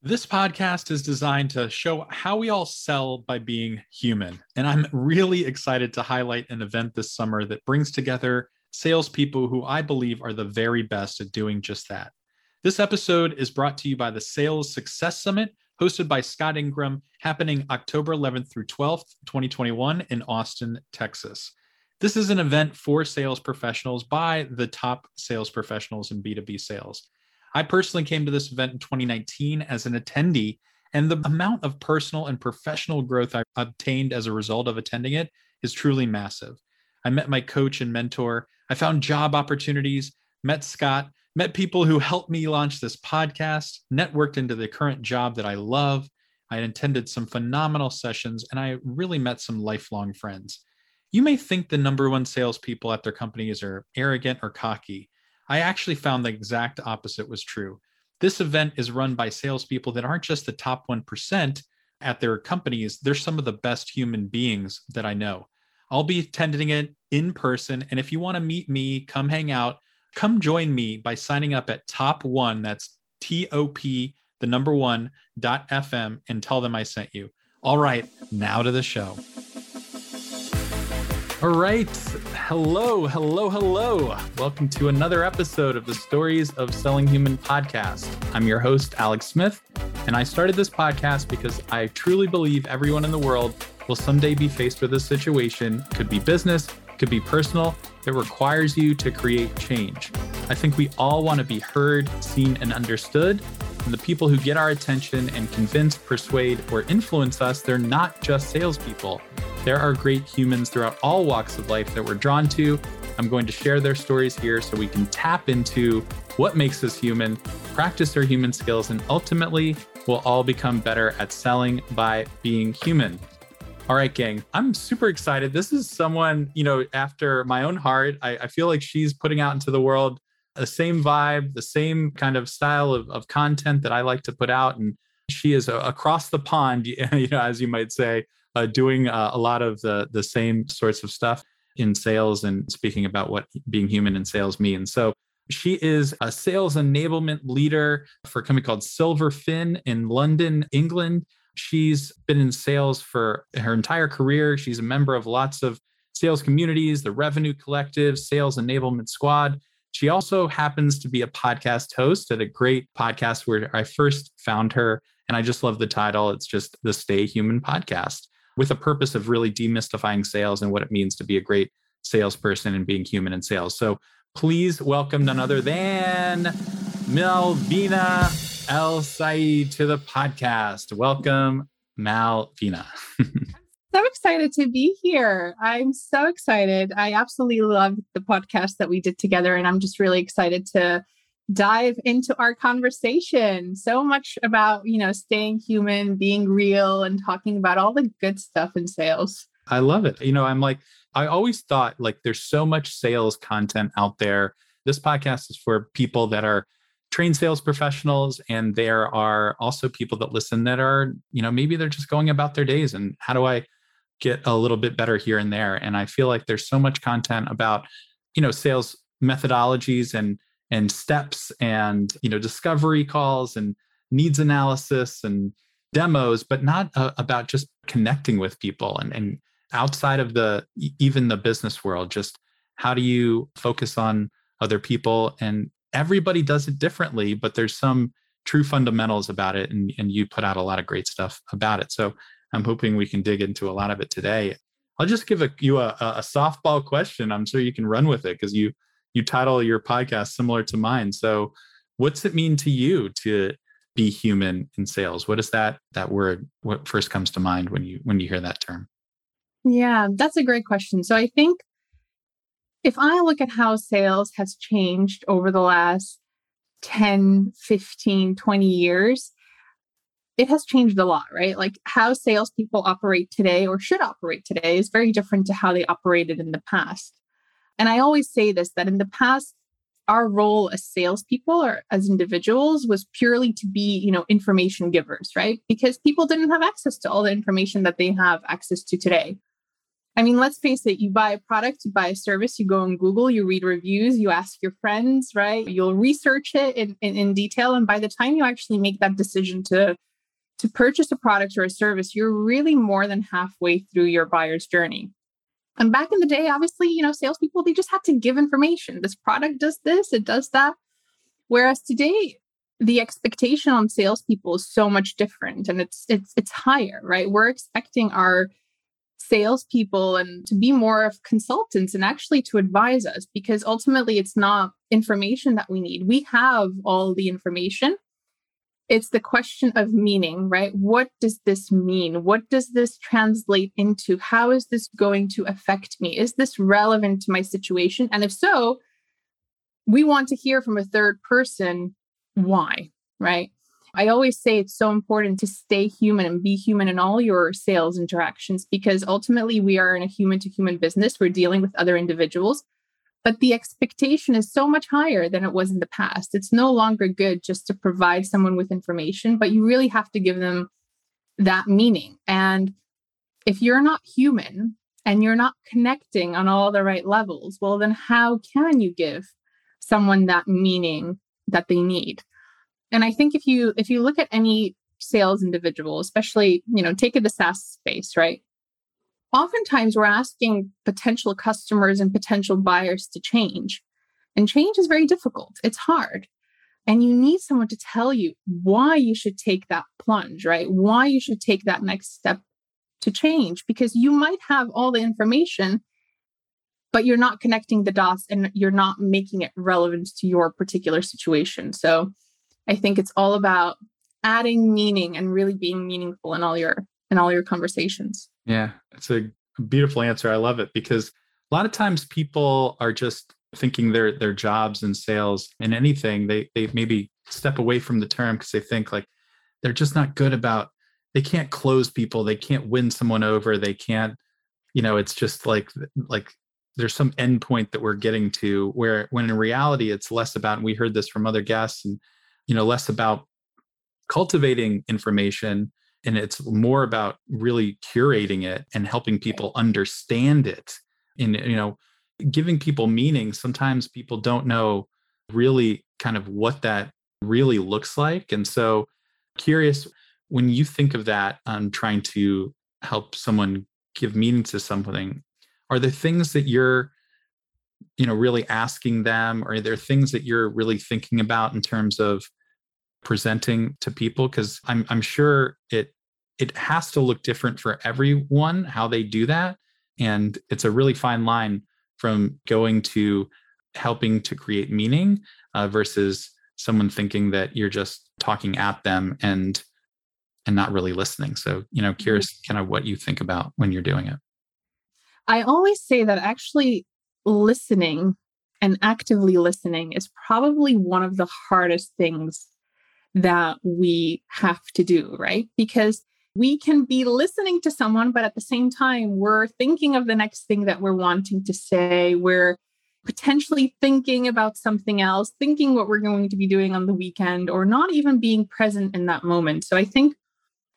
This podcast is designed to show how we all sell by being human. And I'm really excited to highlight an event this summer that brings together salespeople who I believe are the very best at doing just that. This episode is brought to you by the Sales Success Summit, hosted by Scott Ingram, happening October 11th through 12th, 2021, in Austin, Texas. This is an event for sales professionals by the top sales professionals in B2B sales. I personally came to this event in 2019 as an attendee, and the amount of personal and professional growth I obtained as a result of attending it is truly massive. I met my coach and mentor. I found job opportunities, met Scott, met people who helped me launch this podcast, networked into the current job that I love. I attended some phenomenal sessions, and I really met some lifelong friends. You may think the number one salespeople at their companies are arrogant or cocky. I actually found the exact opposite was true. This event is run by salespeople that aren't just the top 1% at their companies, they're some of the best human beings that I know. I'll be attending it in person. And if you want to meet me, come hang out, come join me by signing up at top one. That's T O P, the number one dot FM, and tell them I sent you. All right, now to the show. All right. Hello, hello, hello. Welcome to another episode of the Stories of Selling Human podcast. I'm your host, Alex Smith, and I started this podcast because I truly believe everyone in the world will someday be faced with a situation, could be business, could be personal, that requires you to create change. I think we all want to be heard, seen, and understood. And the people who get our attention and convince, persuade, or influence us, they're not just salespeople. There are great humans throughout all walks of life that we're drawn to. I'm going to share their stories here so we can tap into what makes us human, practice our human skills, and ultimately we'll all become better at selling by being human. All right, gang, I'm super excited. This is someone, you know, after my own heart. I, I feel like she's putting out into the world the same vibe, the same kind of style of, of content that I like to put out. And she is uh, across the pond, you know, as you might say, uh, doing uh, a lot of the the same sorts of stuff in sales and speaking about what being human in sales means. So she is a sales enablement leader for a company called Silverfin in London, England. She's been in sales for her entire career. She's a member of lots of sales communities, the Revenue Collective, Sales Enablement Squad. She also happens to be a podcast host at a great podcast where I first found her. And I just love the title. It's just the Stay Human podcast with a purpose of really demystifying sales and what it means to be a great salesperson and being human in sales. So please welcome none other than Malvina El Said to the podcast. Welcome, Malvina. I'm so excited to be here. I'm so excited. I absolutely loved the podcast that we did together, and I'm just really excited to dive into our conversation. So much about, you know, staying human, being real, and talking about all the good stuff in sales. I love it. You know, I'm like, I always thought like there's so much sales content out there. This podcast is for people that are trained sales professionals and there are also people that listen that are, you know, maybe they're just going about their days and how do I get a little bit better here and there? And I feel like there's so much content about, you know, sales methodologies and and steps and you know discovery calls and needs analysis and demos but not uh, about just connecting with people and, and outside of the even the business world just how do you focus on other people? And everybody does it differently but there's some true fundamentals about it and, and you put out a lot of great stuff about it. So i'm hoping we can dig into a lot of it today. I'll just give a, you a, a softball question. I'm sure you can run with it because you you title your podcast similar to mine. So, what's it mean to you to be human in sales? What is that that word? What first comes to mind when you when you hear that term? Yeah, that's a great question. So, I think if I look at how sales has changed over the last 10, 15, 20 years, it has changed a lot, right? Like how salespeople operate today or should operate today is very different to how they operated in the past. And I always say this that in the past, our role as salespeople or as individuals was purely to be, you know, information givers, right? Because people didn't have access to all the information that they have access to today. I mean, let's face it, you buy a product, you buy a service, you go on Google, you read reviews, you ask your friends, right? You'll research it in, in, in, detail. And by the time you actually make that decision to, to purchase a product or a service, you're really more than halfway through your buyer's journey. And back in the day, obviously, you know, salespeople, they just had to give information. This product does this, it does that. Whereas today, the expectation on salespeople is so much different and it's it's it's higher, right? We're expecting our salespeople and to be more of consultants and actually to advise us because ultimately it's not information that we need. We have all the information. It's the question of meaning, right? What does this mean? What does this translate into? How is this going to affect me? Is this relevant to my situation? And if so, we want to hear from a third person why, right? I always say it's so important to stay human and be human in all your sales interactions because ultimately we are in a human to human business. We're dealing with other individuals, but the expectation is so much higher than it was in the past. It's no longer good just to provide someone with information, but you really have to give them that meaning. And if you're not human and you're not connecting on all the right levels, well, then how can you give someone that meaning that they need? And I think if you if you look at any sales individual, especially, you know, take it the SaaS space, right? Oftentimes we're asking potential customers and potential buyers to change. And change is very difficult. It's hard. And you need someone to tell you why you should take that plunge, right? Why you should take that next step to change because you might have all the information but you're not connecting the dots and you're not making it relevant to your particular situation. So I think it's all about adding meaning and really being meaningful in all your in all your conversations. Yeah, it's a beautiful answer. I love it because a lot of times people are just thinking their their jobs and sales and anything they they maybe step away from the term because they think like they're just not good about they can't close people they can't win someone over they can't you know it's just like like there's some endpoint that we're getting to where when in reality it's less about and we heard this from other guests and you know less about cultivating information and it's more about really curating it and helping people understand it. And you know giving people meaning sometimes people don't know really kind of what that really looks like. And so curious when you think of that um, trying to help someone give meaning to something are there things that you're you know really asking them? Or are there things that you're really thinking about in terms of presenting to people because I'm I'm sure it it has to look different for everyone how they do that. And it's a really fine line from going to helping to create meaning uh, versus someone thinking that you're just talking at them and and not really listening. So you know curious mm-hmm. kind of what you think about when you're doing it. I always say that actually listening and actively listening is probably one of the hardest things that we have to do, right? Because we can be listening to someone, but at the same time, we're thinking of the next thing that we're wanting to say. We're potentially thinking about something else, thinking what we're going to be doing on the weekend, or not even being present in that moment. So I think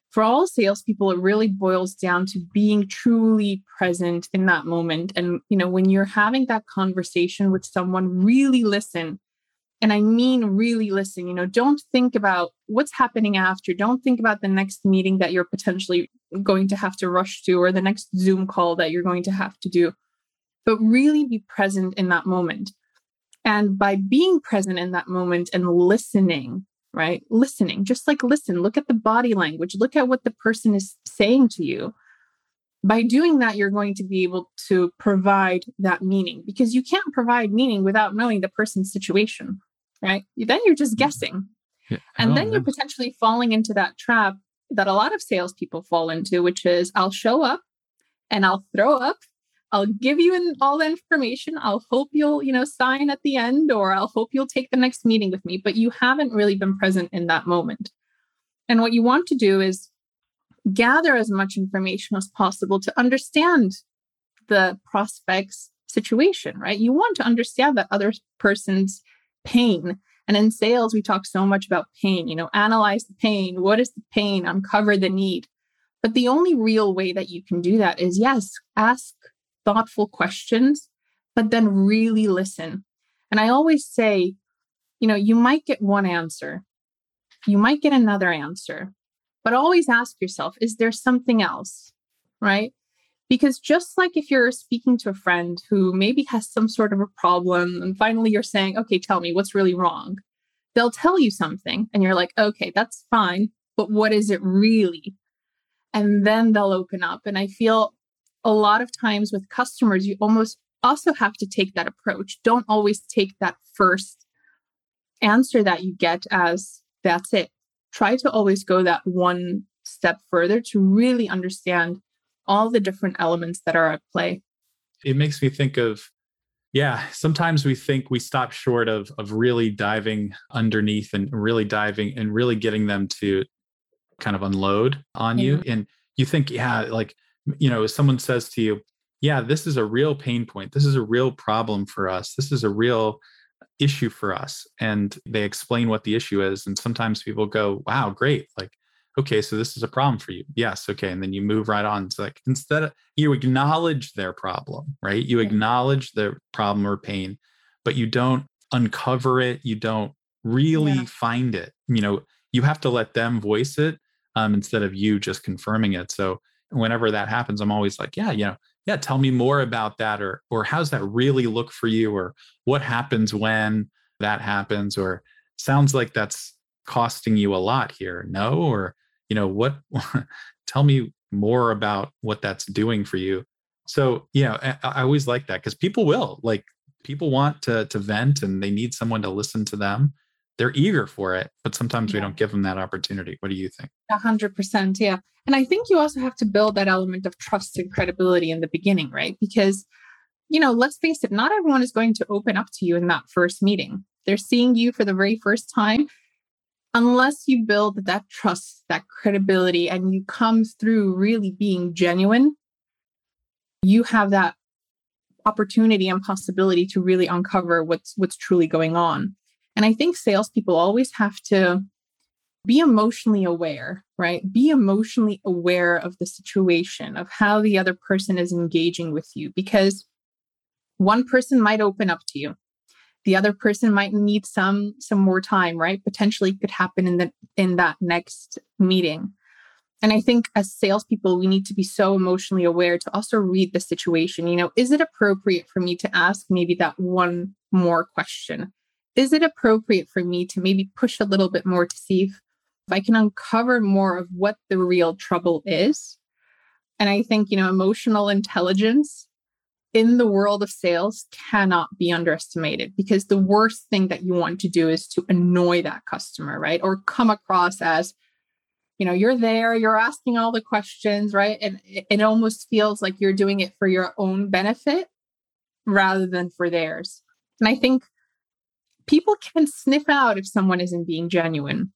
for all salespeople, it really boils down to being truly present in that moment. And, you know, when you're having that conversation with someone, really listen and I mean, really listen, you know, don't think about what's happening after. Don't think about the next meeting that you're potentially going to have to rush to or the next Zoom call that you're going to have to do, but really be present in that moment. And by being present in that moment and listening, right? Listening, just like listen, look at the body language, look at what the person is saying to you. By doing that, you're going to be able to provide that meaning because you can't provide meaning without knowing the person's situation right? Then you're just guessing. Yeah. And then you're potentially falling into that trap that a lot of salespeople fall into, which is I'll show up and I'll throw up. I'll give you all the information. I'll hope you'll, you know, sign at the end, or I'll hope you'll take the next meeting with me. But you haven't really been present in that moment. And what you want to do is gather as much information as possible to understand the prospect's situation, right? You want to understand that other person's pain. And in sales, we talk so much about pain, you know, analyze the pain. What is the pain? Uncover the need. But the only real way that you can do that is yes, ask thoughtful questions, but then really listen. And I always say, you know, you might get one answer, you might get another answer, but always ask yourself, is there something else? Right? Because just like if you're speaking to a friend who maybe has some sort of a problem, and finally you're saying, okay, tell me what's really wrong, they'll tell you something, and you're like, okay, that's fine, but what is it really? And then they'll open up. And I feel a lot of times with customers, you almost also have to take that approach. Don't always take that first answer that you get as that's it. Try to always go that one step further to really understand all the different elements that are at play. It makes me think of yeah, sometimes we think we stop short of of really diving underneath and really diving and really getting them to kind of unload on yeah. you and you think yeah, like you know, if someone says to you, "Yeah, this is a real pain point. This is a real problem for us. This is a real issue for us." And they explain what the issue is and sometimes people go, "Wow, great. Like okay, so this is a problem for you. Yes, okay. And then you move right on. It's like instead of you acknowledge their problem, right? You acknowledge their problem or pain, but you don't uncover it. You don't really yeah. find it. You know, you have to let them voice it um, instead of you just confirming it. So whenever that happens, I'm always like, yeah, you know, yeah, tell me more about that, or or how's that really look for you, or what happens when that happens, or sounds like that's costing you a lot here. No, or you know what tell me more about what that's doing for you. So yeah i, I always like that because people will like people want to to vent and they need someone to listen to them. They're eager for it but sometimes yeah. we don't give them that opportunity. What do you think? A hundred percent yeah. And i think you also have to build that element of trust and credibility in the beginning right? Because you know let's face it not everyone is going to open up to you in that first meeting. They're seeing you for the very first time unless you build that trust, that credibility, and you come through really being genuine, you have that opportunity and possibility to really uncover what's what's truly going on. And I think salespeople always have to be emotionally aware, right? Be emotionally aware of the situation, of how the other person is engaging with you, because one person might open up to you the other person might need some some more time right? Potentially could happen in the in that next meeting. And i think as salespeople we need to be so emotionally aware to also read the situation. You know is it appropriate for me to ask maybe that one more question? Is it appropriate for me to maybe push a little bit more to see if, if i can uncover more of what the real trouble is? And i think you know emotional intelligence in the world of sales cannot be underestimated because the worst thing that you want to do is to annoy that customer, right? Or come across as, you know, you're there, you're asking all the questions, right? And it almost feels like you're doing it for your own benefit rather than for theirs. And I think people can sniff out if someone isn't being genuine.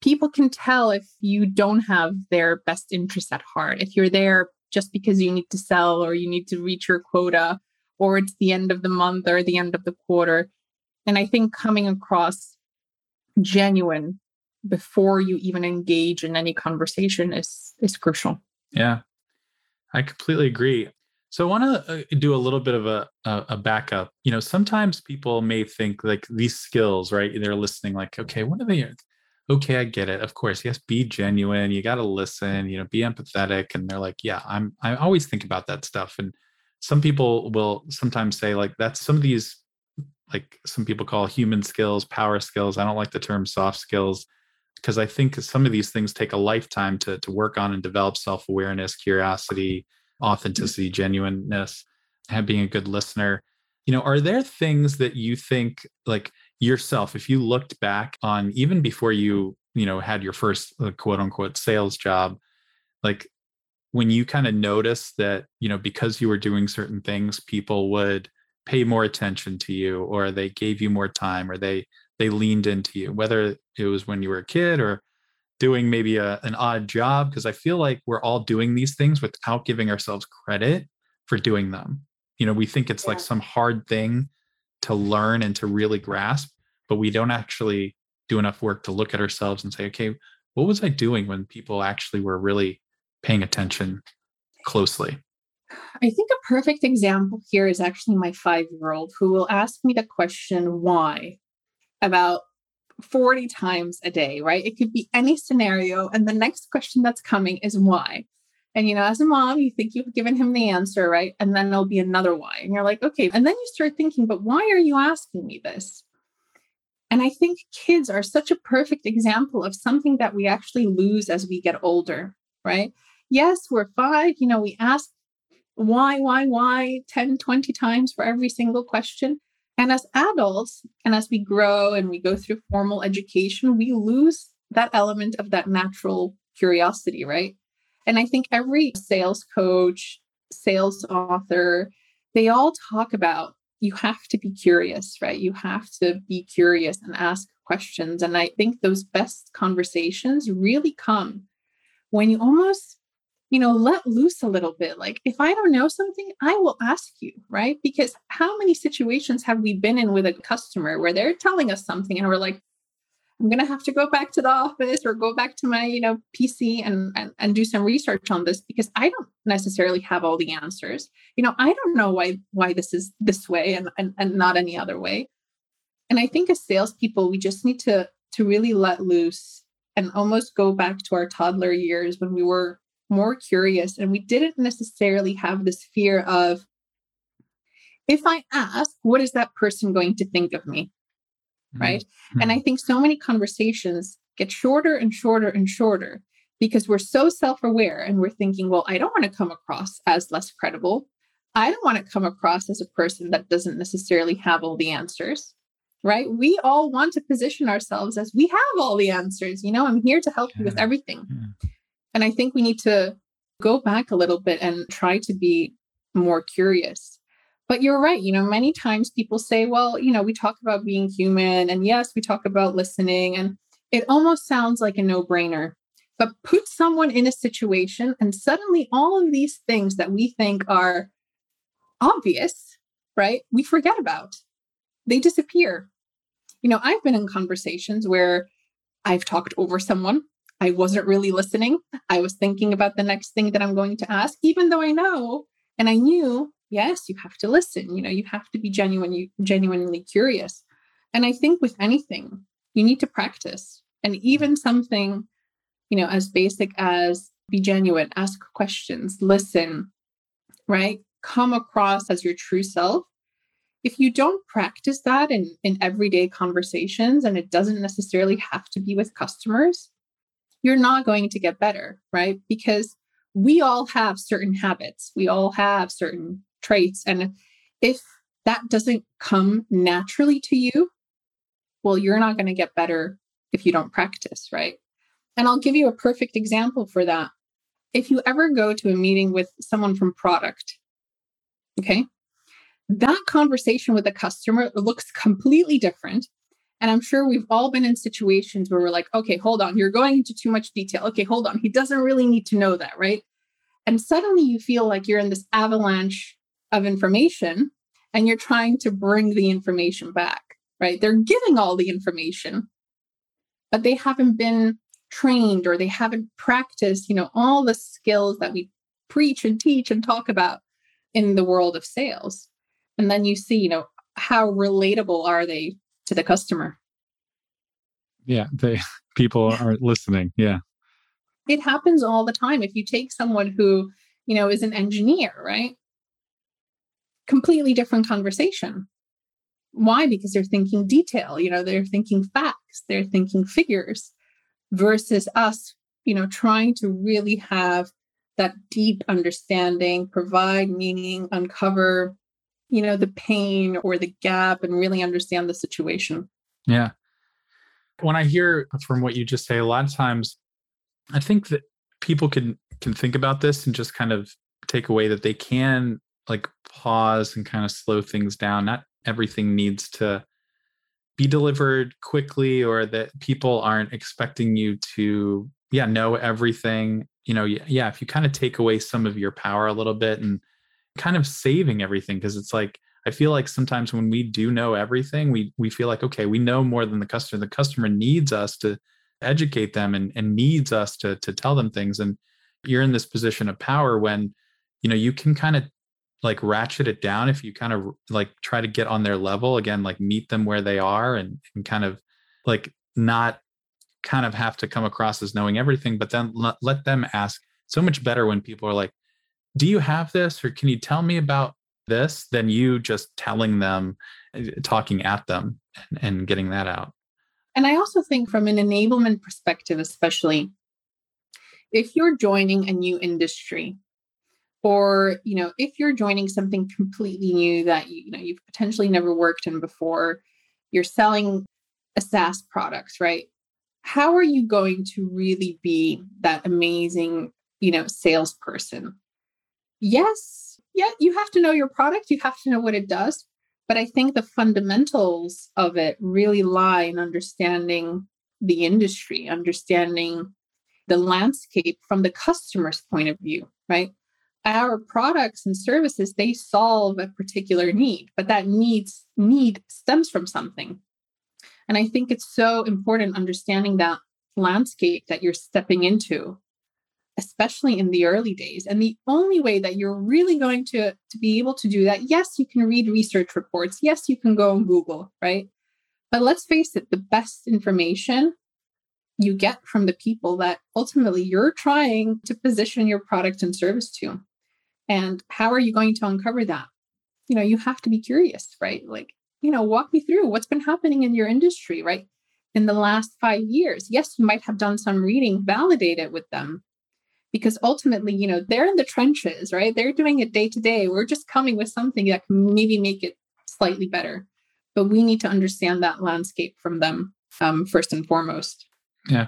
People can tell if you don't have their best interest at heart, if you're there just because you need to sell or you need to reach your quota or it's the end of the month or the end of the quarter. And I think coming across genuine before you even engage in any conversation is is crucial. Yeah. I completely agree. So I want to uh, do a little bit of a, a, a backup. You know, sometimes people may think like these skills, right? They're listening, like, okay, what are they? Okay, I get it. Of course, yes, be genuine. You got to listen, you know, be empathetic. And they're like, yeah, I'm, I always think about that stuff. And some people will sometimes say, like, that's some of these, like some people call human skills, power skills. I don't like the term soft skills because I think some of these things take a lifetime to, to work on and develop self awareness, curiosity, authenticity, genuineness, and being a good listener. You know, are there things that you think like yourself if you looked back on even before you you know had your first uh, quote unquote sales job like when you kind of noticed that you know because you were doing certain things people would pay more attention to you or they gave you more time or they they leaned into you whether it was when you were a kid or doing maybe a, an odd job because i feel like we're all doing these things without giving ourselves credit for doing them you know we think it's yeah. like some hard thing to learn and to really grasp, but we don't actually do enough work to look at ourselves and say, okay, what was I doing when people actually were really paying attention closely? I think a perfect example here is actually my five year old who will ask me the question, why, about 40 times a day, right? It could be any scenario. And the next question that's coming is why. And, you know, as a mom, you think you've given him the answer, right? And then there'll be another why. And you're like, okay. And then you start thinking, but why are you asking me this? And I think kids are such a perfect example of something that we actually lose as we get older, right? Yes, we're five, you know, we ask why, why, why 10, 20 times for every single question. And as adults, and as we grow and we go through formal education, we lose that element of that natural curiosity, right? And I think every sales coach, sales author, they all talk about you have to be curious, right? You have to be curious and ask questions. And I think those best conversations really come when you almost you know, let loose a little bit. Like, if I don't know something, I will ask you, right? Because how many situations have we been in with a customer where they're telling us something and we're like, I'm going to have to go back to the office or go back to my, you know, PC and, and, and do some research on this because I don't necessarily have all the answers. You know, I don't know why why this is this way and, and, and not any other way. And I think as salespeople, we just need to to really let loose and almost go back to our toddler years when we were more curious and we didn't necessarily have this fear of if I ask, what is that person going to think of me? Mm-hmm. Right. Mm-hmm. And I think so many conversations get shorter and shorter and shorter because we're so self aware and we're thinking, well, I don't want to come across as less credible. I don't want to come across as a person that doesn't necessarily have all the answers. Right. We all want to position ourselves as we have all the answers. You know, I'm here to help yeah. you with everything. Yeah. And I think we need to go back a little bit and try to be more curious. But you're right. You know, many times people say, well, you know, we talk about being human, and yes, we talk about listening, and it almost sounds like a no brainer. But put someone in a situation, and suddenly all of these things that we think are obvious, right? We forget about. They disappear. You know, I've been in conversations where I've talked over someone I wasn't really listening. I was thinking about the next thing that I'm going to ask, even though I know and I knew, yes, you have to listen. You know, you have to be genuine, you genuinely curious. And I think with anything, you need to practice. And even something, you know, as basic as be genuine, ask questions, listen, right? Come across as your true self. If you don't practice that in, in everyday conversations, and it doesn't necessarily have to be with customers, you're not going to get better, right? Because we all have certain habits, we all have certain traits. And if that doesn't come naturally to you, well, you're not going to get better if you don't practice, right? And I'll give you a perfect example for that. If you ever go to a meeting with someone from product, okay, that conversation with a customer looks completely different and I'm sure we've all been in situations where we're like, okay, hold on, you're going into too much detail. Okay, hold on. He doesn't really need to know that, right? And suddenly you feel like you're in this avalanche of information and you're trying to bring the information back, right? They're giving all the information, but they haven't been trained or they haven't practiced, you know, all the skills that we preach and teach and talk about in the world of sales. And then you see, you know, how relatable are they to the customer. Yeah, they people are listening. Yeah. It happens all the time. If you take someone who, you know, is an engineer, right? Completely different conversation. Why? Because they're thinking detail, you know, they're thinking facts, they're thinking figures versus us, you know, trying to really have that deep understanding, provide meaning, uncover you know, the pain or the gap and really understand the situation. Yeah. When I hear from what you just say, a lot of times I think that people can can think about this and just kind of take away that they can like pause and kind of slow things down. Not everything needs to be delivered quickly or that people aren't expecting you to yeah know everything you know yeah if you kind of take away some of your power a little bit and kind of saving everything because it's like I feel like sometimes when we do know everything, we we feel like okay, we know more than the customer. The customer needs us to educate them and, and needs us to to tell them things. And you're in this position of power when you know, you can kind of like ratchet it down if you kind of like try to get on their level again, like meet them where they are and, and kind of like not kind of have to come across as knowing everything, but then let, let them ask. So much better when people are like, Do you have this? Or can you tell me about this? Than you just telling them, eh, talking at them and, and getting that out. And I also think from an enablement perspective, especially if you're joining a new industry, or you know if you're joining something completely new that you, you know you've potentially never worked in before you're selling a SaaS product, right? How are you going to really be that amazing, you know, salesperson? Yes, yeah, you have to know your product, you have to know what it does, but I think the fundamentals of it really lie in understanding the industry, understanding the landscape from the customer's point of view, right? Our products and services, they solve a particular need, but that needs need stems from something. And I think it's so important understanding that landscape that you're stepping into, especially in the early days. And the only way that you're really going to, to be able to do that, yes, you can read research reports. Yes, you can go on Google, right? But let's face it, the best information you get from the people that ultimately you're trying to position your product and service to. And how are you going to uncover that? You know, you have to be curious, right? Like, you know, walk me through what's been happening in your industry, right? In the last five years. Yes, you might have done some reading, validate it with them. Because ultimately, you know, they're in the trenches, right? They're doing it day to day. We're just coming with something that can maybe make it slightly better. But we need to understand that landscape from them um, first and foremost. Yeah.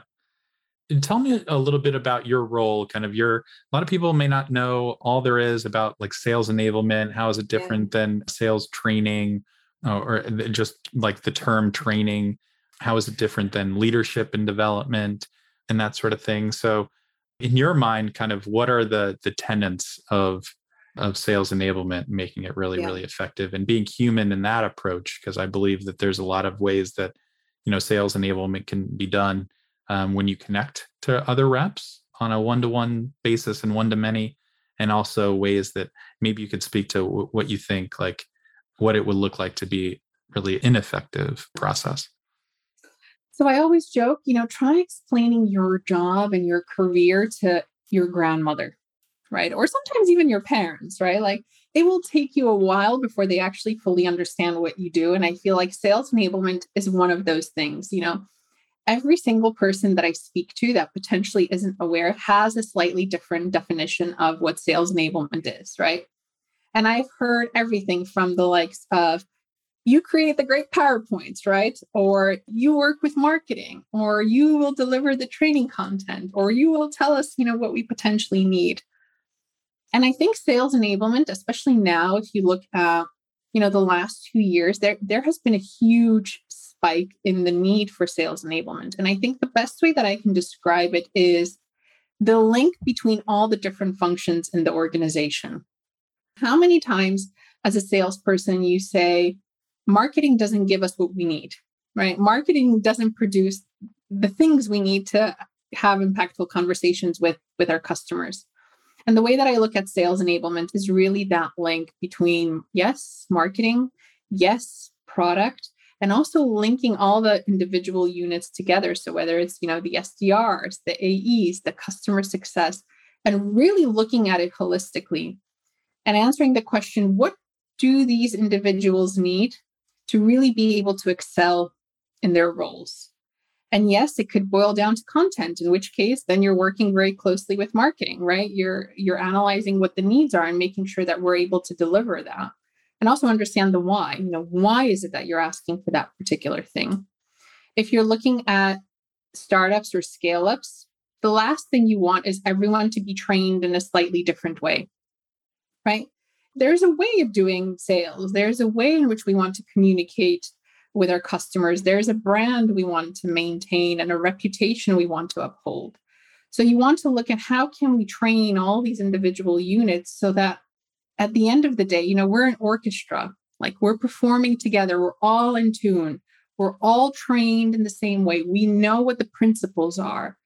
And tell me a little bit about your role, kind of your, a lot of people may not know all there is about like sales enablement. How is it different yeah. than sales training? Oh, or uh, just like the term training how is it different than leadership and development and that sort of thing so in your mind kind of what are the the tenets of of sales enablement making it really yeah. really effective and being human in that approach because i believe that there's a lot of ways that you know sales enablement can be done um, when you connect to other reps on a one-to-one basis and one-to-many and also ways that maybe you could speak to w- what you think like what it would look like to be really ineffective process. So I always joke, you know, try explaining your job and your career to your grandmother, right? Or sometimes even your parents, right? Like it will take you a while before they actually fully understand what you do. And I feel like sales enablement is one of those things, you know. Every single person that I speak to that potentially isn't aware has a slightly different definition of what sales enablement is, right? And I've heard everything from the likes of you create the great PowerPoints, right? Or you work with marketing, or you will deliver the training content, or you will tell us, you know, what we potentially need. And I think sales enablement, especially now, if you look at, you know, the last two years, there, there has been a huge spike in the need for sales enablement. And I think the best way that I can describe it is the link between all the different functions in the organization. How many times as a salesperson you say, marketing doesn't give us what we need, right? Marketing doesn't produce the things we need to have impactful conversations with with our customers. And the way that I look at sales enablement is really that link between yes, marketing, yes, product, and also linking all the individual units together. So whether it's, you know, the SDRs, the AEs, the customer success, and really looking at it holistically and answering the question what do these individuals need to really be able to excel in their roles? And yes, it could boil down to content, in which case then you're working very closely with marketing, right? You're you're analyzing what the needs are and making sure that we're able to deliver that. And also understand the why. You know, why is it that you're asking for that particular thing? If you're looking at startups or scale ups, the last thing you want is everyone to be trained in a slightly different way right? There's a way of doing sales. There's a way in which we want to communicate with our customers. There's a brand we want to maintain and a reputation we want to uphold. So you want to look at how can we train all these individual units so that at the end of the day, you know, we're an orchestra, like we're performing together, we're all in tune, we're all trained in the same way. We know what the principles are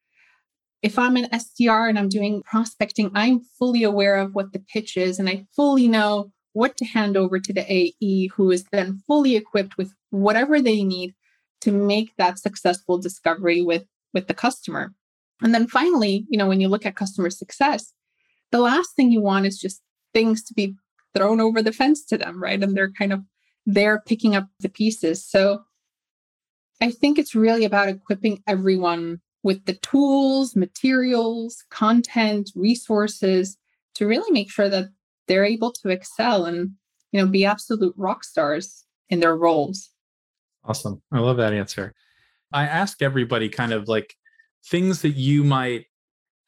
if I'm an SDR and I'm doing prospecting, I'm fully aware of what the pitch is and I fully know what to hand over to the AE who is then fully equipped with whatever they need to make that successful discovery with with the customer. And then finally, you know, when you look at customer success, the last thing you want is just things to be thrown over the fence to them, right? And they're kind of there picking up the pieces. So I think it's really about equipping everyone with the tools, materials, content, resources to really make sure that they're able to excel and you know be absolute rock stars in their roles. Awesome. I love that answer. I ask everybody kind of like things that you might,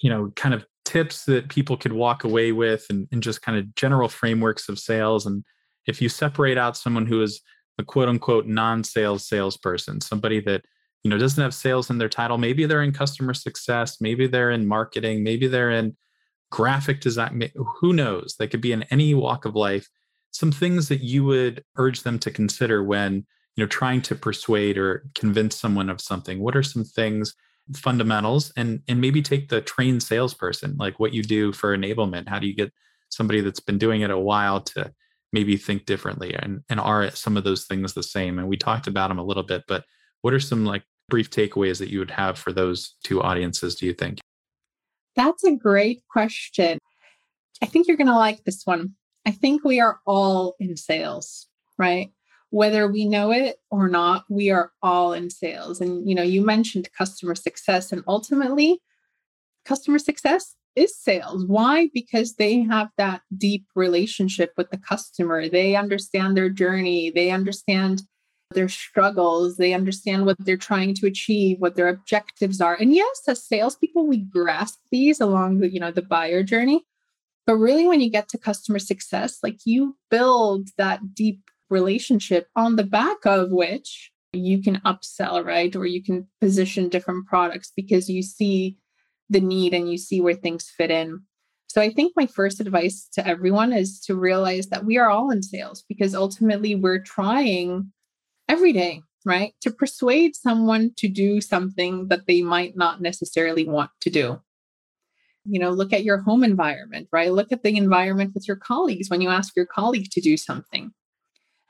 you know, kind of tips that people could walk away with and, and just kind of general frameworks of sales. And if you separate out someone who is a quote unquote non-sales salesperson, somebody that you know doesn't have sales in their title maybe they're in customer success maybe they're in marketing maybe they're in graphic design who knows? They could be in any walk of life. Some things that you would urge them to consider when you know trying to persuade or convince someone of something. What are some things fundamentals and and maybe take the trained salesperson like what you do for enablement how do you get somebody that's been doing it a while to maybe think differently and and are some of those things the same and we talked about them a little bit but what are some like brief takeaways that you would have for those two audiences, do you think? That's a great question. I think you're going to like this one. I think we are all in sales, right? Whether we know it or not, we are all in sales. And you know, you mentioned customer success and ultimately customer success is sales. Why? Because they have that deep relationship with the customer. They understand their journey, they understand their struggles, they understand what they're trying to achieve, what their objectives are. And yes, as salespeople, we grasp these along the, you know, the buyer journey. But really, when you get to customer success, like you build that deep relationship on the back of which you can upsell, right? Or you can position different products because you see the need and you see where things fit in. So I think my first advice to everyone is to realize that we are all in sales because ultimately we're trying every day, right? To persuade someone to do something that they might not necessarily want to do. You know, look at your home environment, right? Look at the environment with your colleagues when you ask your colleague to do something.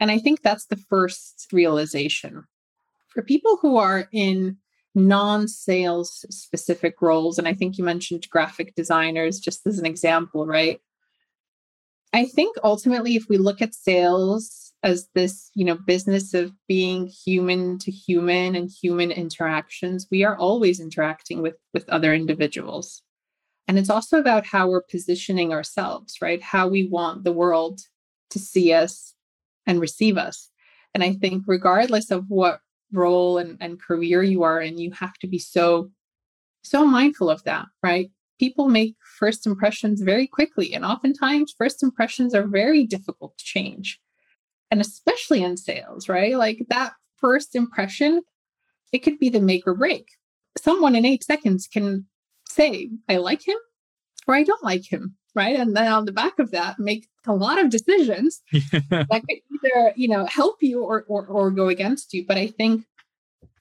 And I think that's the first realization. For people who are in non sales specific roles, and I think you mentioned graphic designers just as an example, right? I think ultimately, if we look at sales as this you know business of being human to human and human interactions we are always interacting with with other individuals and it's also about how we're positioning ourselves right how we want the world to see us and receive us and i think regardless of what role and, and career you are in you have to be so so mindful of that right people make first impressions very quickly and oftentimes first impressions are very difficult to change and especially in sales, right? Like that first impression, it could be the make or break. Someone in eight seconds can say, I like him or I don't like him, right? And then on the back of that, make a lot of decisions that could either, you know, help you or, or, or go against you. But I think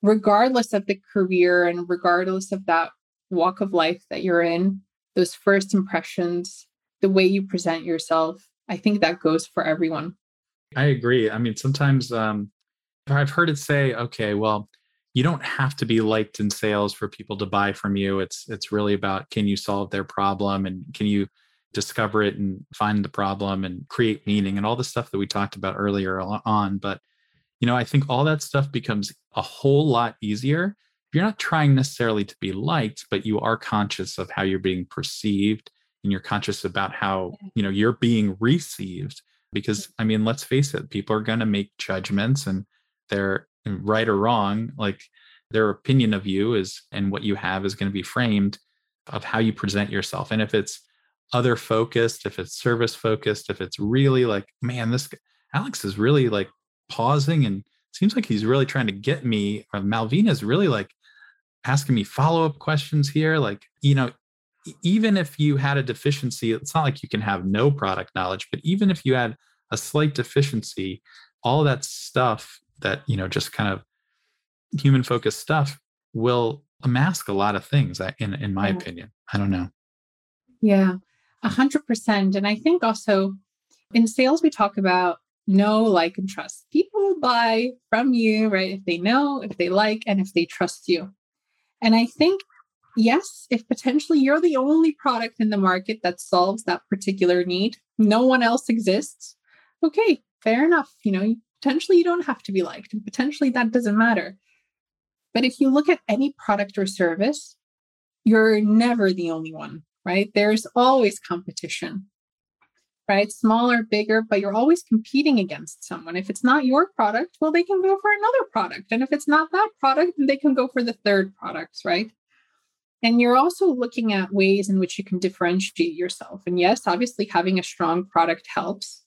regardless of the career and regardless of that walk of life that you're in, those first impressions, the way you present yourself, I think that goes for everyone. I agree. I mean, sometimes um, I've heard it say, okay, well, you don't have to be liked in sales for people to buy from you. It's it's really about can you solve their problem and can you discover it and find the problem and create meaning and all the stuff that we talked about earlier on. But you know, I think all that stuff becomes a whole lot easier. If you're not trying necessarily to be liked, but you are conscious of how you're being perceived and you're conscious about how you know you're being received because i mean let's face it people are going to make judgments and they're right or wrong like their opinion of you is and what you have is going to be framed of how you present yourself. And if it's other focused if it's service focused if it's really like man this alex is really like pausing and seems like he's really trying to get me or malvina is really like asking me follow-up questions here like you know even if you had a deficiency, it's not like you can have no product knowledge, but even if you had a slight deficiency, all that stuff that, you know, just kind of human focused stuff will mask a lot of things in in my Yeah. opinion. I don't know. Yeah, a hundred percent. And I think also in sales, we talk about know, like, and trust. People buy from you, right? If they know, if they like, and if they trust you. And I think, yes, if potentially you're the only product in the market that solves that particular need, no one else exists. Okay, fair enough. You know, potentially you don't have to be liked, and potentially that doesn't matter. But if you look at any product or service, you're never the only one, right? There's always competition, right? Smaller, bigger, but you're always competing against someone. If it's not your product, well, they can go for another product. And if it's not that product, they can go for the third products, right? And you're also looking at ways in which you can differentiate yourself. And yes, obviously having a strong product helps.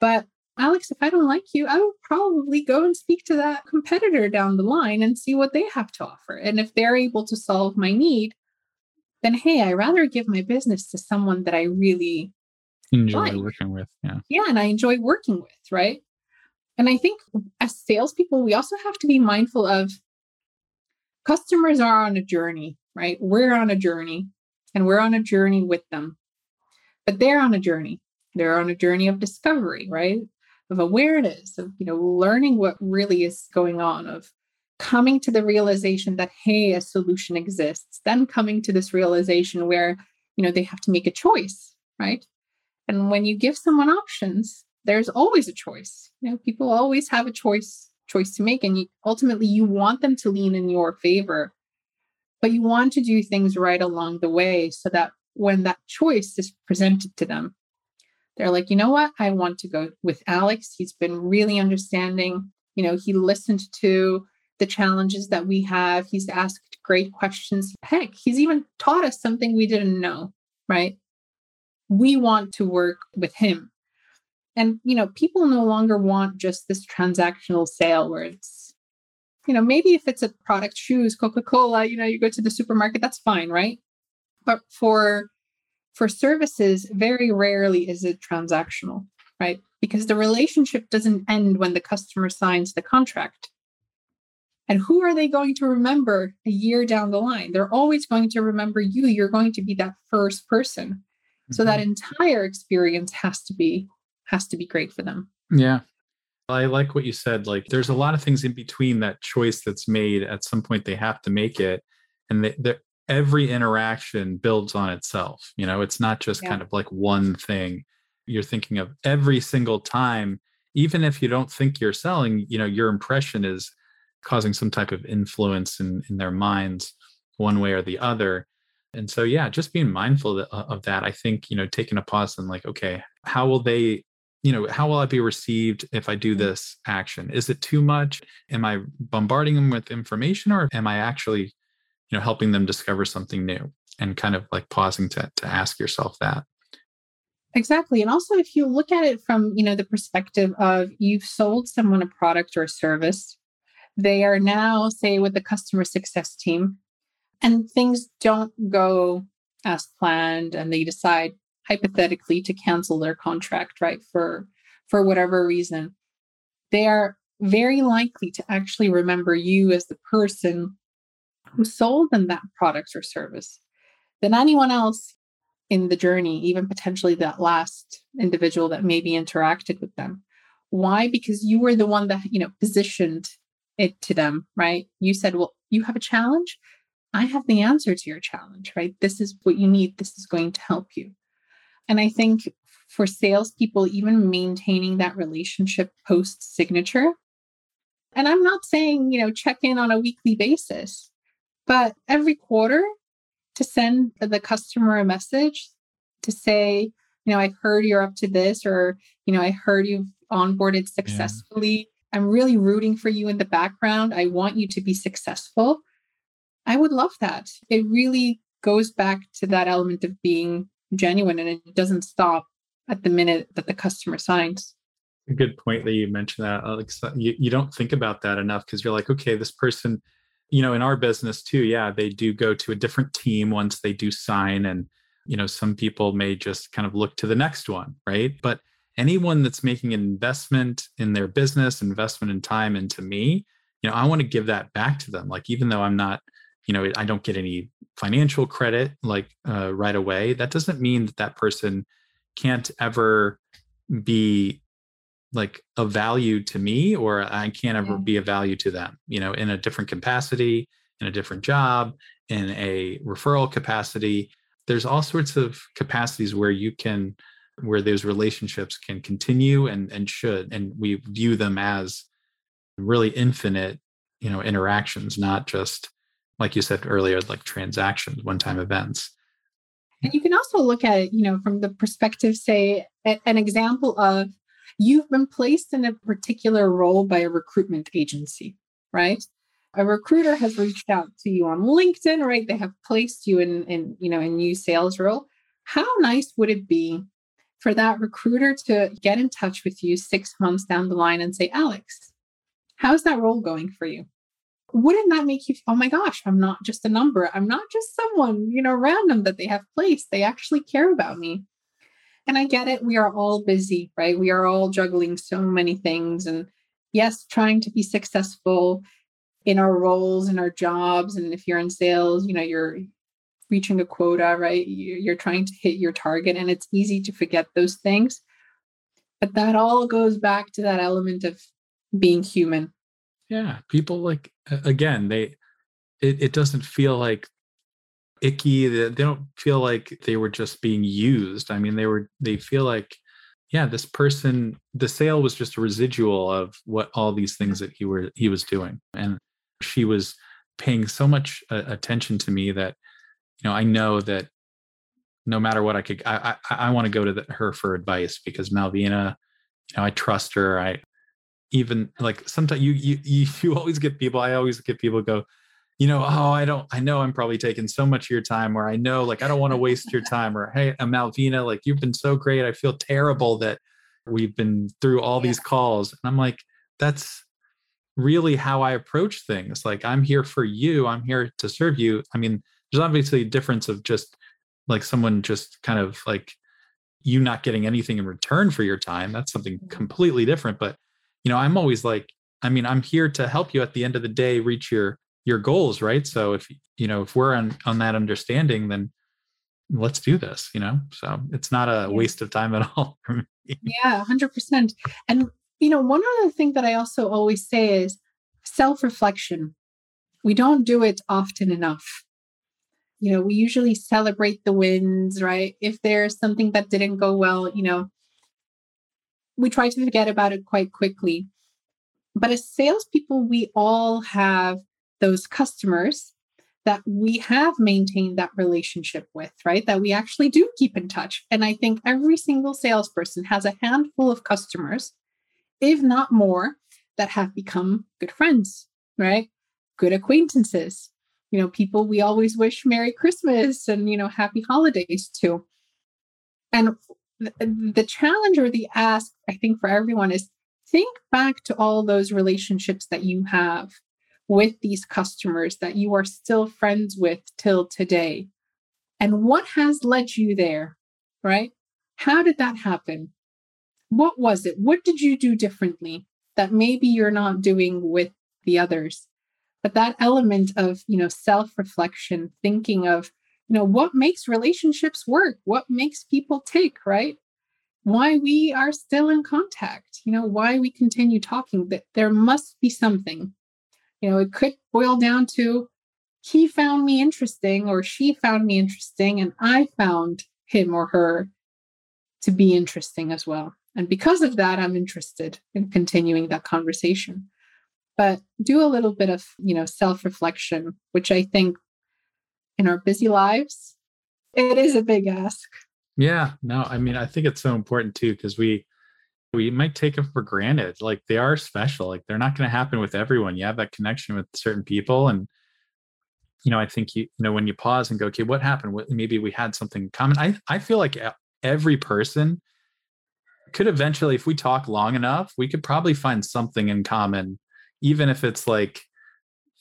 But Alex, if I don't like you, I would probably go and speak to that competitor down the line and see what they have to offer. And if they're able to solve my need, then hey, I rather give my business to someone that I really Enjoy Like. working with. Yeah. yeah, and I enjoy working with, right? And I think as salespeople, we also have to be mindful of customers are on a journey, right? We're on a journey and we're on a journey with them, but they're on a journey. They're on a journey of discovery, right? Of awareness, of, you know, learning what really is going on, of coming to the realization that, hey, a solution exists, then coming to this realization where, you know, they have to make a choice, right? And when you give someone options, there's always a choice. You know, people always have a choice choice to make, and you, ultimately you want them to lean in your favor, but you want to do things right along the way so that when that choice is presented to them, they're like, you know what, I want to go with Alex. He's been really understanding. You know, he listened to the challenges that we have. He's asked great questions. Heck, he's even taught us something we didn't know, right? we want to work with him and you know people no longer want just this transactional sale where it's you know maybe if it's a product shoes coca-cola you know you go to the supermarket that's fine right but for for services very rarely is it transactional right because the relationship doesn't end when the customer signs the contract and who are they going to remember a year down the line they're always going to remember you you're going to be that first person so that Mhm. entire experience has to be has to be great for them Yeah. I like what you said. Like, there's a lot of things in between that choice that's made. At some point, they have to make it, and they, they, every interaction builds on itself. You know, it's not just Yeah. kind of like one thing. You're thinking of every single time, even if you don't think you're selling. You know, your impression is causing some type of influence in in their minds, one way or the other. And so, yeah, just being mindful of, uh, of that. I think you know, taking a pause and like, okay, how will they you know how will i be received if i do this action is it too much am i bombarding them with information or am i actually you know helping them discover something new and kind of like pausing to, to ask yourself that exactly and also if you look at it from you know the perspective of you've sold someone a product or a service they are now say with the customer success team and things don't go as planned and they decide hypothetically to cancel their contract right for for whatever reason they are very likely to actually remember you as the person who sold them that product or service than anyone else in the journey even potentially that last individual that maybe interacted with them. Why? Because you were the one that you know positioned it to them right? You said well you have a challenge? I have the answer to your challenge right? This is what you need. This is going to help you. And I think for salespeople, even maintaining that relationship post signature, and I'm not saying, you know, check in on a weekly basis, but every quarter to send the customer a message to say, you know, I heard you're up to this, or, you know, I heard you've onboarded successfully. I'm really rooting for you in the background. I want you to be successful. I would love that. It really goes back to that element of being genuine and it doesn't stop at the minute that the customer signs. a good point that you mentioned that alex you, you don't think about that enough because you're like okay this person you know in our business too yeah they do go to a different team once they do sign and you know some people may just kind of look to the next one right but anyone that's making an investment in their business investment in time into me you know i want to give that back to them. Like even though i'm not you know i don't get any financial credit like uh, right away that doesn't mean that that person can't ever be like a value to me or i can't ever be a value to them you know in a different capacity in a different job in a referral capacity. There's all sorts of capacities where you can where those relationships can continue and and should and we view them as really infinite you know interactions not just like you said earlier like transactions one time events. And you can also look at it you know from the perspective say an example of you've been placed in a particular role by a recruitment agency right? A recruiter has reached out to you on linkedin right? They have placed you in in you know a new sales role. How nice would it be for that recruiter to get in touch with you six months down the line and say, Alex, how's that role going for you? Wouldn't that make you, oh my gosh, I'm not just a number. I'm not just someone, you know, random that they have placed. They actually care about me. And I get it. We are all busy, right? We are all juggling so many things. And yes, trying to be successful in our roles and our jobs. And if you're in sales, you know, you're reaching a quota, right? You're trying to hit your target, and it's easy to forget those things. But that all goes back to that element of being human. Yeah. People like, again, they, it, it doesn't feel like icky. They don't feel like they were just being used. I mean, they were, they feel like, yeah, this person, the sale was just a residual of what all these things that he were, he was doing. And she was paying so much uh, attention to me that you know, I know that no matter what I could, I I, I want to go to the, her for advice because Malvina, you know, I trust her. I even like sometimes you you you you always get people. I always get people go, you know, oh, I don't, I know I'm probably taking so much of your time, or I know like I don't want to waste your time, or hey, I'm Malvina, like you've been so great. I feel terrible that we've been through all yeah. these calls. And I'm like, that's really how I approach things. Like I'm here for you. I'm here to serve you. I mean, there's obviously a difference of just like someone just kind of like you not getting anything in return for your time that's something mm-hmm. completely different but you know i'm always like i mean i'm here to help you at the end of the day reach your your goals right? So if you know if we're on on that understanding then let's do this you know? So it's not a waste of time at all yeah 100% and you know one other thing that i also always say is self-reflection. We don't do it often enough you know, we usually celebrate the wins, right? If there's something that didn't go well, you know, we try to forget about it quite quickly. But as salespeople, we all have those customers that we have maintained that relationship with, right? That we actually do keep in touch. And I think every single salesperson has a handful of customers, if not more, that have become good friends, right? Good acquaintances you know, people we always wish Merry Christmas and, you know, happy holidays to. And the challenge or the ask, I think, for everyone is think back to all those relationships that you have with these customers that you are still friends with till today. And what has led you there, right? How did that happen? What was it? What did you do differently that maybe you're not doing with the others? But that element of you know self-reflection thinking of you know what makes relationships work what makes people tick right? Why we are still in contact you know why we continue talking that there must be something. You know it could boil down to he found me interesting or she found me interesting and i found him or her to be interesting as well. And because of that i'm interested in continuing that conversation but do a little bit of, you know, self-reflection, which I think in our busy lives, it is a big ask. Yeah, no, I mean, I think it's so important too because we we might take them for granted. Like they are special. Like they're not going to happen with everyone. You have that connection with certain people, and you know, I think you you know when you pause and go, okay, what happened? What, maybe we had something in common. I I feel like every person could eventually, if we talk long enough, we could probably find something in common even if it's like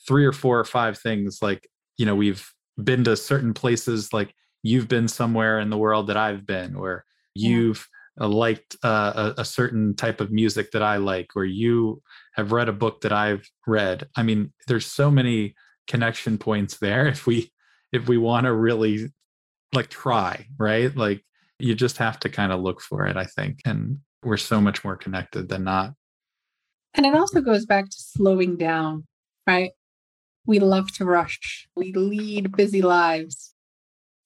three or four or five things like you know we've been to certain places like you've been somewhere in the world that i've been or you've yeah. liked uh, a, a, certain type of music that i like or you have read a book that i've read i mean there's so many connection points there if we if we want to really like try, right? Like you just have to kind of look for it, I think. And we're so much more connected than not. And it also goes back to slowing down, right? We love to rush. We lead busy lives.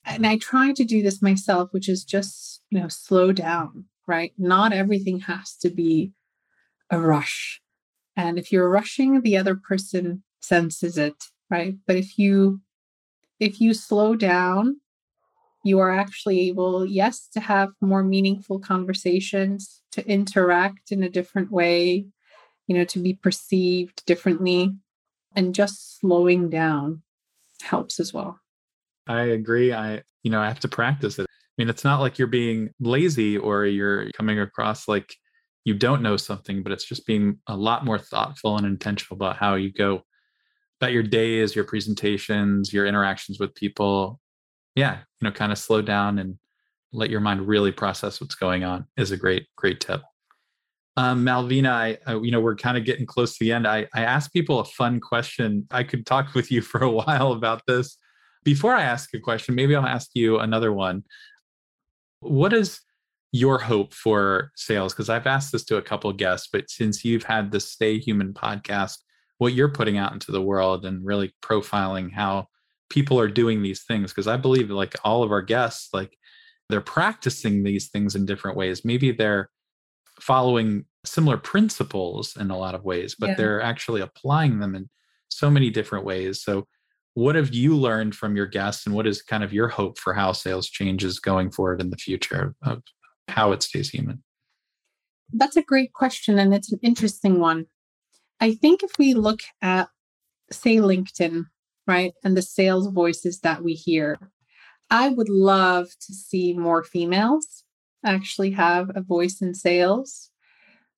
And I try to do this myself, which is just, you know, slow down, right? Not everything has to be a rush. And if you're rushing, the other person senses it, right? But if you if you slow down, you are actually able, yes, to have more meaningful conversations, to interact in a different way, you know, to be perceived differently. And just slowing down helps as well. I agree. I, you know, I have to practice it. I mean, it's not like you're being lazy or you're coming across like you don't know something, but it's just being a lot more thoughtful and intentional about how you go about your days, your presentations, your interactions with people. Yeah, you know, kind of slow down and let your mind really process what's going on is a great, great tip. Um, Malvina, I, I, you know, we're kind of getting close to the end. I, I asked people a fun question. I could talk with you for a while about this. Before I ask a question, maybe I'll ask you another one. What is your hope for sales? Because I've asked this to a couple guests, but since you've had the Stay Human podcast, what you're putting out into the world and really profiling how people are doing these things, because I believe like all of our guests, like they're practicing these things in different ways. Maybe they're following similar principles in a lot of ways, but yeah. they're actually applying them in so many different ways. So, what have you learned from your guests, and what is kind of your hope for how sales changes going forward in the future of how it stays human? That's a great question, and it's an interesting one. I think if we look at, say, LinkedIn, right, and the sales voices that we hear, I would love to see more females actually have a voice in sales.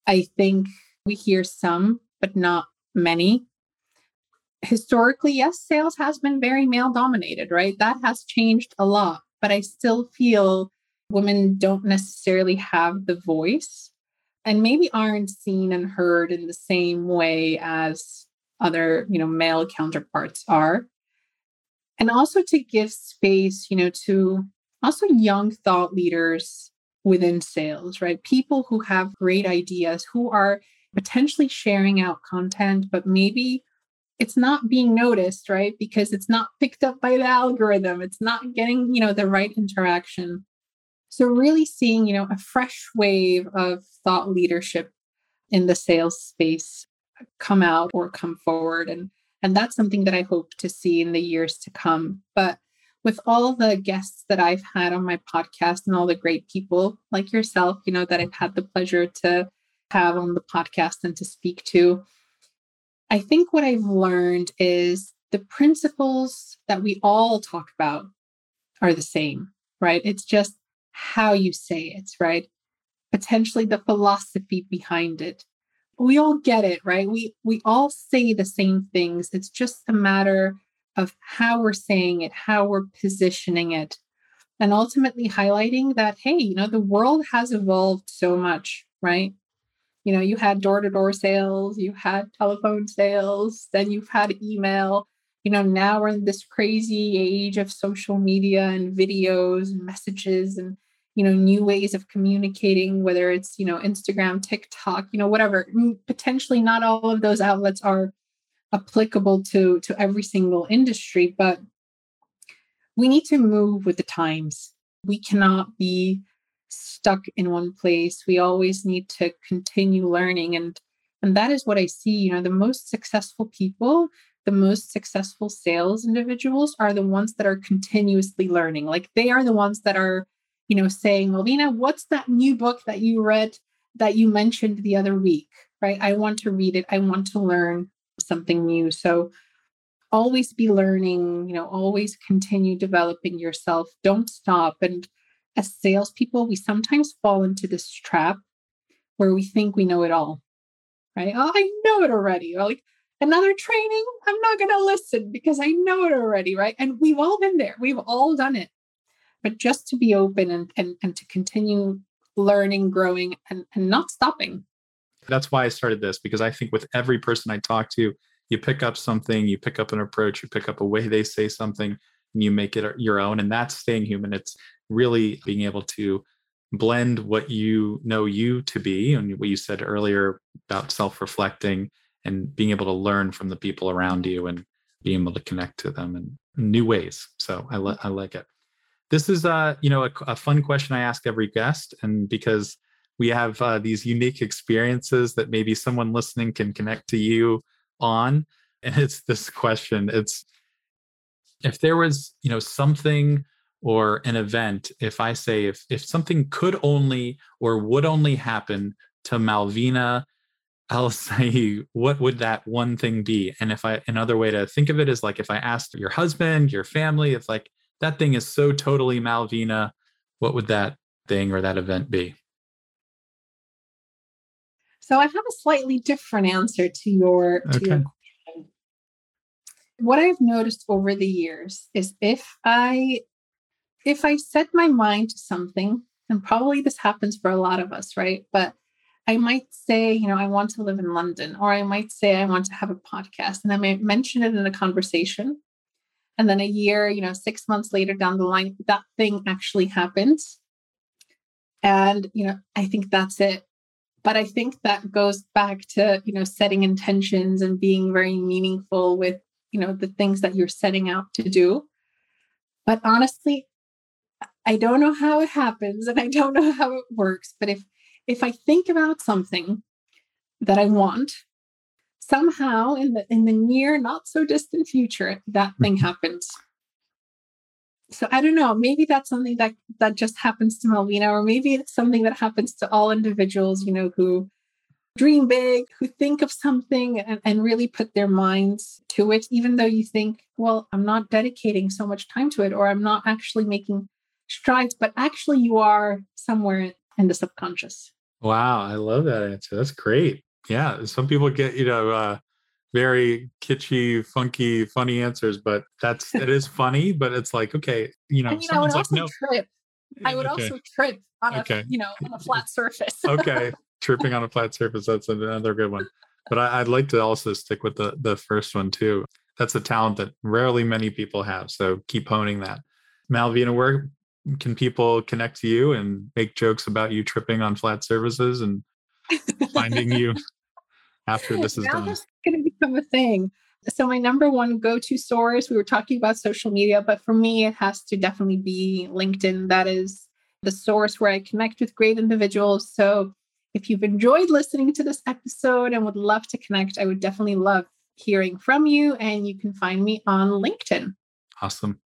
I think we hear some, but not many. Historically, yes, sales has been very male dominated, right? That has changed a lot, but I still feel women don't necessarily have the voice and maybe aren't seen and heard in the same way as other, you know, male counterparts are. And also to give space, you know, to also young thought leaders within sales, right? People who have great ideas, who are potentially sharing out content, but maybe it's not being noticed, right? Because it's not picked up by the algorithm. It's not getting, you know, the right interaction. So really seeing, you know, a fresh wave of thought leadership in the sales space come out or come forward and and that's something that I hope to see in the years to come. But with all the guests that I've had on my podcast and all the great people like yourself, you know, that I've had the pleasure to have on the podcast and to speak to, I think what I've learned is the principles that we all talk about are the same, right? It's just how you say it, right? Potentially the philosophy behind it. We all get it, right? We we all say the same things. It's just a matter of how we're saying it, how we're positioning it, and ultimately highlighting that, hey, you know, the world has evolved so much, right? You know, you had door to door sales, you had telephone sales, then you've had email. You know, now we're in this crazy age of social media and videos and messages and, you know, new ways of communicating, whether it's, you know, Instagram, TikTok, you know, whatever. Mm, potentially not all of those outlets are applicable to to every single industry but we need to move with the times. We cannot be stuck in one place. We always need to continue learning and and that is what i see. You know the most successful people the most successful sales individuals are the ones that are continuously learning. Like they are the ones that are you know saying Malvina what's that new book that you read that you mentioned the other week? Right? I want to read it. I want to learn something new. So always be learning, you know, always continue developing yourself. Don't stop. And as salespeople, we sometimes fall into this trap where we think we know it all. Right. Oh, I know it already. Or like another training, I'm not going to listen because I know it already. Right. And we've all been there. We've all done it. But just to be open and, and, and to continue learning, growing, and, and not stopping that's why I started this because I think with every person I talk to, you pick up something, you pick up an approach, you pick up a way they say something, and you make it your own. And that's staying human. It's really being able to blend what you know you to be and what you said earlier about self-reflecting and being able to learn from the people around you and being able to connect to them in new ways so i, li- I like it this is uh you know a, a, fun question i ask every guest and because we have uh, these unique experiences that maybe someone listening can connect to you on. And it's this question it's if there was you know something or an event if i say if if something could only or would only happen to malvina i'll say what would that one thing be? And if i another way to think of it is like if i asked your husband your family it's like that thing is so totally malvina what would that thing or that event be so i have a slightly different answer to your to your question what i've noticed over the years is if i if I set my mind to something, and probably this happens for a lot of us, right? But I might say, you know, I want to live in London, or I might say I want to have a podcast, and I might mention it in a conversation. And then a year, you know, six months later down the line, that thing actually happens. And, you know, I think that's it. But I think that goes back to, you know, setting intentions and being very meaningful with, you know, the things that you're setting out to do. But honestly, I don't know how it happens and I don't know how it works, but if if I think about something that I want, somehow in the in the near not so distant future that thing mm-hmm. happens. So I don't know, maybe that's something that that just happens to Malvina or maybe it's something that happens to all individuals, you know, who dream big, who think of something and, and really put their minds to it, even though you think, well, I'm not dedicating so much time to it, or I'm not actually making strides, but actually you are somewhere in the subconscious. Wow, I love that answer. That's great. Yeah, some people get, you know, uh, very kitschy, funky, funny answers, but that's it is funny, but it's like, okay, you know, I mean, I would also like, no. trip. I would okay. also trip on okay. a you know on a flat surface. okay. Tripping on a flat surface, that's another good one. But I, I'd like to also stick with the the first one too. That's a talent that rarely many people have. So keep honing that. Malvina, where can people connect to you and make jokes about you tripping on flat surfaces and finding you after this is now done? This is going to become a thing. So my number one go-to source, we were talking about social media, but for me, it has to definitely be LinkedIn. That is the source where I connect with great individuals. So if you've enjoyed listening to this episode and would love to connect, I would definitely love hearing from you. And you can find me on LinkedIn. Awesome.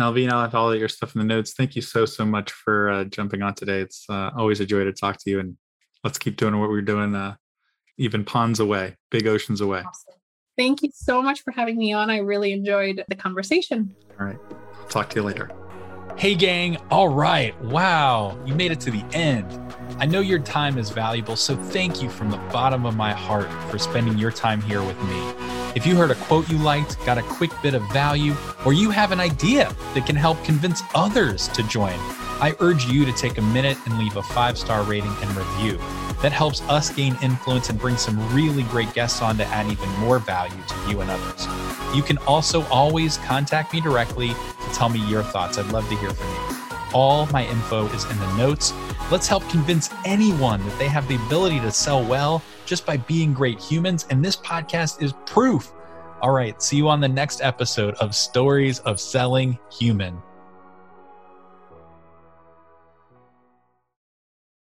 Malvina, I'll have all your stuff in the notes. Thank you so, so much for uh, jumping on today. It's uh, always a joy to talk to you. And let's keep doing what we're doing, uh, even ponds away, big oceans away. Awesome. Thank you so much for having me on. I really enjoyed the conversation. All right. I'll talk to you later. Hey, gang. All right. Wow. You made it to the end. I know your time is valuable, so thank you from the bottom of my heart for spending your time here with me. If you heard a quote you liked, got a quick bit of value, or you have an idea that can help convince others to join, I urge you to take a minute and leave a five star rating and review. That helps us gain influence and bring some really great guests on to add even more value to you and others. You can also always contact me directly to tell me your thoughts. I'd love to hear from you. All my info is in the notes. Let's help convince anyone that they have the ability to sell well just by being great humans. And this podcast is proof. All right, see you on the next episode of Stories of Selling Human.